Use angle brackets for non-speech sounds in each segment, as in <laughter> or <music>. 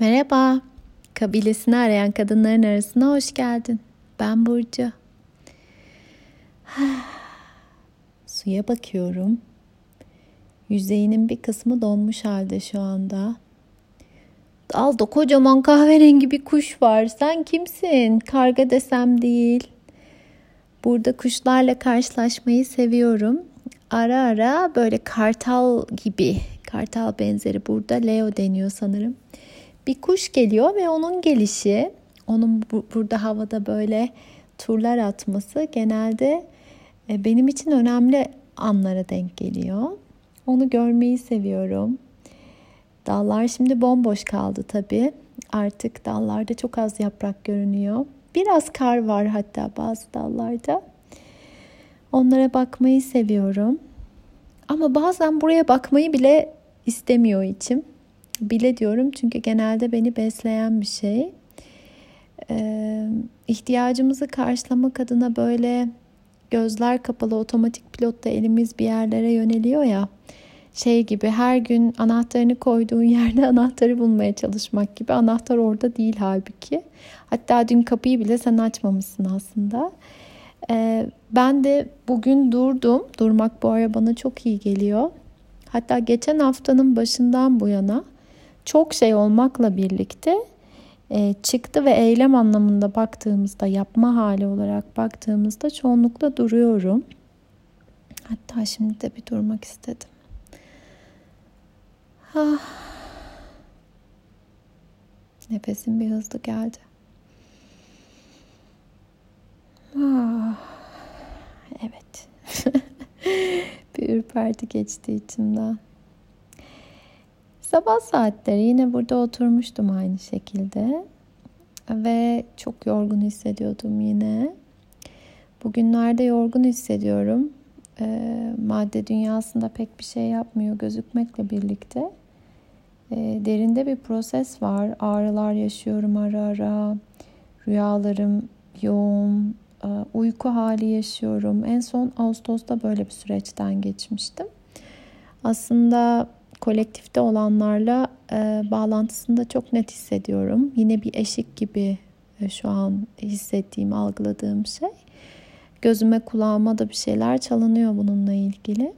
Merhaba, kabilesini arayan kadınların arasına hoş geldin. Ben Burcu. <sighs> Suya bakıyorum. Yüzeyinin bir kısmı donmuş halde şu anda. Dalda kocaman kahverengi bir kuş var. Sen kimsin? Karga desem değil. Burada kuşlarla karşılaşmayı seviyorum. Ara ara böyle kartal gibi, kartal benzeri burada Leo deniyor sanırım bir kuş geliyor ve onun gelişi, onun bu, burada havada böyle turlar atması genelde e, benim için önemli anlara denk geliyor. Onu görmeyi seviyorum. Dallar şimdi bomboş kaldı tabii. Artık dallarda çok az yaprak görünüyor. Biraz kar var hatta bazı dallarda. Onlara bakmayı seviyorum. Ama bazen buraya bakmayı bile istemiyor içim. Bile diyorum çünkü genelde beni besleyen bir şey. Ee, ihtiyacımızı karşılamak adına böyle gözler kapalı otomatik pilotta elimiz bir yerlere yöneliyor ya. Şey gibi her gün anahtarını koyduğun <laughs> yerde anahtarı bulmaya çalışmak gibi. Anahtar orada değil halbuki. Hatta dün kapıyı bile sen açmamışsın aslında. Ee, ben de bugün durdum. Durmak bu ara bana çok iyi geliyor. Hatta geçen haftanın başından bu yana çok şey olmakla birlikte e, çıktı ve eylem anlamında baktığımızda yapma hali olarak baktığımızda çoğunlukla duruyorum. Hatta şimdi de bir durmak istedim. Ah. Nefesim bir hızlı geldi. Ah. Evet. <laughs> bir ürperti geçti içimden. Sabah saatleri yine burada oturmuştum aynı şekilde. Ve çok yorgun hissediyordum yine. Bugünlerde yorgun hissediyorum. E, madde dünyasında pek bir şey yapmıyor gözükmekle birlikte. E, derinde bir proses var. Ağrılar yaşıyorum ara ara. Rüyalarım yoğun. E, uyku hali yaşıyorum. En son Ağustos'ta böyle bir süreçten geçmiştim. Aslında kolektifte olanlarla e, bağlantısını çok net hissediyorum. Yine bir eşik gibi e, şu an hissettiğim, algıladığım şey. Gözüme kulağıma da bir şeyler çalınıyor bununla ilgili.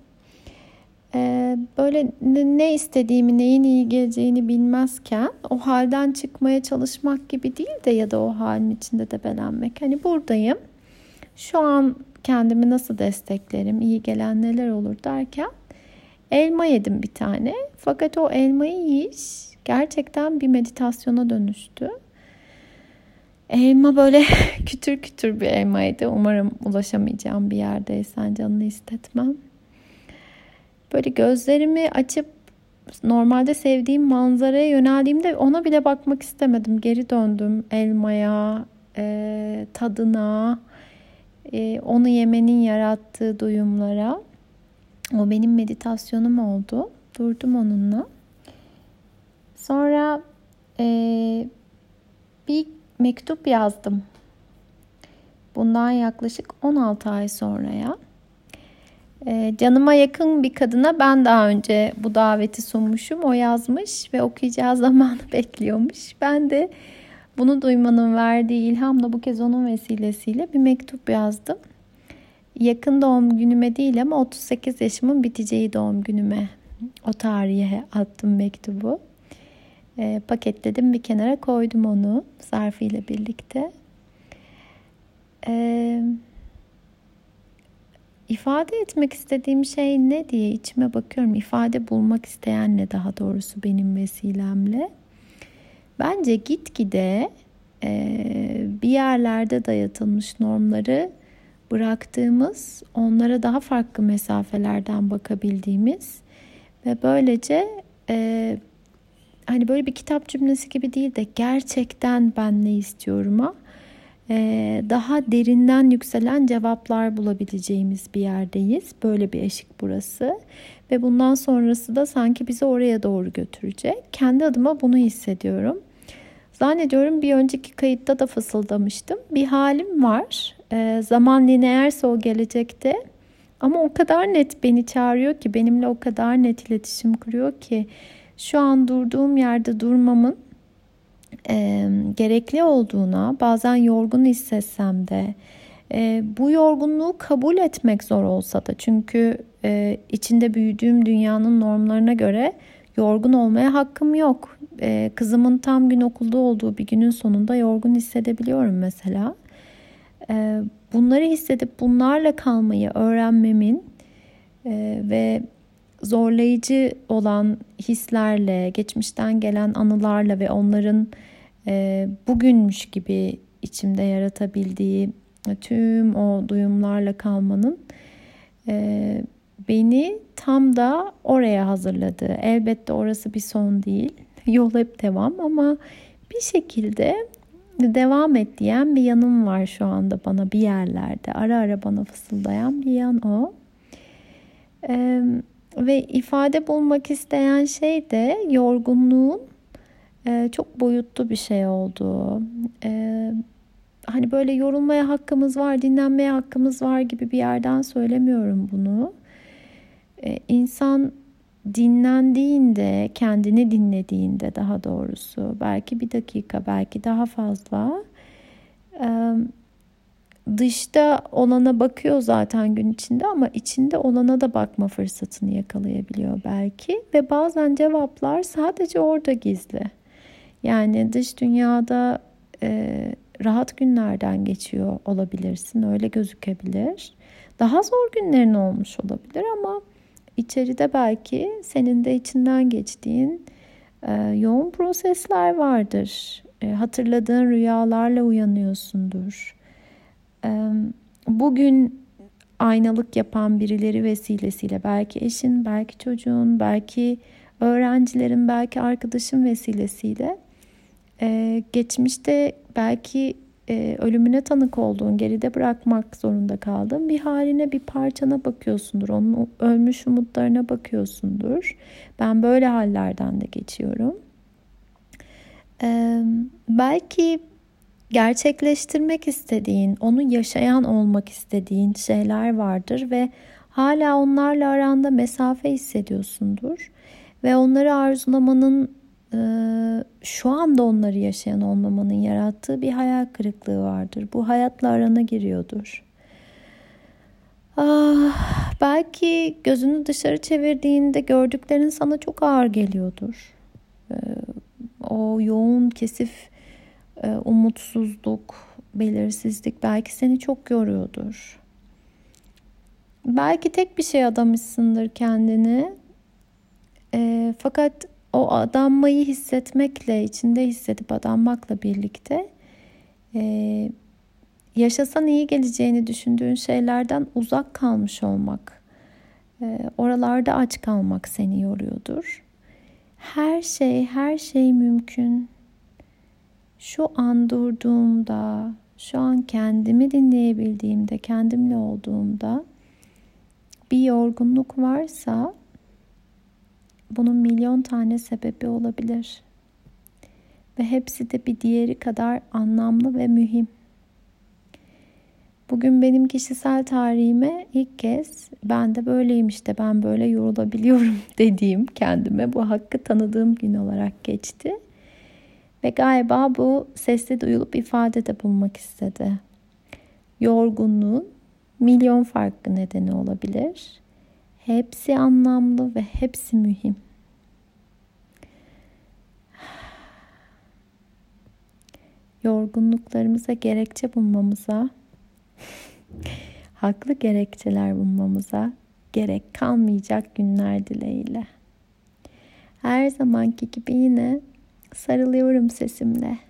E, böyle ne istediğimi, neyin iyi geleceğini bilmezken o halden çıkmaya çalışmak gibi değil de ya da o halin içinde de belenmek. Hani buradayım. Şu an kendimi nasıl desteklerim, iyi gelen neler olur derken Elma yedim bir tane. Fakat o elmayı yiyiş gerçekten bir meditasyona dönüştü. Elma böyle <laughs> kütür kütür bir elmaydı. Umarım ulaşamayacağım bir yerdeysen canını istetmem. Böyle gözlerimi açıp normalde sevdiğim manzaraya yöneldiğimde ona bile bakmak istemedim. Geri döndüm elmaya, e, tadına, e, onu yemenin yarattığı duyumlara. O benim meditasyonum oldu. Durdum onunla. Sonra e, bir mektup yazdım. Bundan yaklaşık 16 ay sonraya. E, canıma yakın bir kadına ben daha önce bu daveti sunmuşum. O yazmış ve okuyacağı <laughs> zamanı bekliyormuş. Ben de bunu duymanın verdiği ilhamla bu kez onun vesilesiyle bir mektup yazdım yakın doğum günüme değil ama 38 yaşımın biteceği doğum günüme o tarihe attım mektubu. E, paketledim bir kenara koydum onu zarfıyla birlikte. E, ifade etmek istediğim şey ne diye içime bakıyorum. İfade bulmak isteyenle daha doğrusu benim vesilemle. Bence gitgide e, bir yerlerde dayatılmış normları bıraktığımız, onlara daha farklı mesafelerden bakabildiğimiz ve böylece e, hani böyle bir kitap cümlesi gibi değil de gerçekten ben ne istiyorum'a e, daha derinden yükselen cevaplar bulabileceğimiz bir yerdeyiz. Böyle bir eşik burası ve bundan sonrası da sanki bizi oraya doğru götürecek. Kendi adıma bunu hissediyorum. Zannediyorum bir önceki kayıtta da fısıldamıştım. Bir halim var e, zaman lineerse o gelecekte ama o kadar net beni çağırıyor ki benimle o kadar net iletişim kuruyor ki şu an durduğum yerde durmamın e, gerekli olduğuna bazen yorgun hissetsem de e, bu yorgunluğu kabul etmek zor olsa da çünkü e, içinde büyüdüğüm dünyanın normlarına göre yorgun olmaya hakkım yok. E, kızımın tam gün okulda olduğu bir günün sonunda yorgun hissedebiliyorum mesela. E, bunları hissedip bunlarla kalmayı öğrenmemin e, ve zorlayıcı olan hislerle, geçmişten gelen anılarla ve onların e, bugünmüş gibi içimde yaratabildiği tüm o duyumlarla kalmanın e, beni tam da oraya hazırladı. Elbette orası bir son değil. <laughs> Yol hep devam ama bir şekilde devam et diyen bir yanım var şu anda bana bir yerlerde. Ara ara bana fısıldayan bir yan o. Ee, ve ifade bulmak isteyen şey de yorgunluğun e, çok boyutlu bir şey olduğu. E, hani böyle yorulmaya hakkımız var, dinlenmeye hakkımız var gibi bir yerden söylemiyorum bunu. E, insan dinlendiğinde, kendini dinlediğinde daha doğrusu belki bir dakika, belki daha fazla dışta olana bakıyor zaten gün içinde ama içinde olana da bakma fırsatını yakalayabiliyor belki ve bazen cevaplar sadece orada gizli. Yani dış dünyada e, rahat günlerden geçiyor olabilirsin. Öyle gözükebilir. Daha zor günlerin olmuş olabilir ama içeride belki senin de içinden geçtiğin e, yoğun prosesler vardır. E, hatırladığın rüyalarla uyanıyorsundur. E, bugün aynalık yapan birileri vesilesiyle belki eşin, belki çocuğun, belki öğrencilerin, belki arkadaşın vesilesiyle ee, geçmişte belki e, ölümüne tanık olduğun, geride bırakmak zorunda kaldığın bir haline, bir parçana bakıyorsundur. Onun ölmüş umutlarına bakıyorsundur. Ben böyle hallerden de geçiyorum. Ee, belki gerçekleştirmek istediğin, onu yaşayan olmak istediğin şeyler vardır ve hala onlarla aranda mesafe hissediyorsundur ve onları arzulamanın şu anda onları yaşayan olmamanın yarattığı bir hayal kırıklığı vardır. Bu hayatla arana giriyordur. Ah, belki gözünü dışarı çevirdiğinde gördüklerin sana çok ağır geliyordur. Ee, o yoğun kesif e, umutsuzluk, belirsizlik belki seni çok yoruyordur. Belki tek bir şey adamışsındır kendini. E, fakat o adanmayı hissetmekle, içinde hissedip adanmakla birlikte e, yaşasan iyi geleceğini düşündüğün şeylerden uzak kalmış olmak, e, oralarda aç kalmak seni yoruyordur. Her şey, her şey mümkün. Şu an durduğumda, şu an kendimi dinleyebildiğimde, kendimle olduğumda bir yorgunluk varsa bunun milyon tane sebebi olabilir. Ve hepsi de bir diğeri kadar anlamlı ve mühim. Bugün benim kişisel tarihime ilk kez ben de böyleyim işte ben böyle yorulabiliyorum <laughs> dediğim kendime bu hakkı tanıdığım gün olarak geçti. Ve galiba bu sesli duyulup ifade de bulmak istedi. Yorgunluğun milyon farklı nedeni olabilir. Hepsi anlamlı ve hepsi mühim. Yorgunluklarımıza gerekçe bulmamıza, <laughs> haklı gerekçeler bulmamıza gerek kalmayacak günler dileğiyle. Her zamanki gibi yine sarılıyorum sesimle.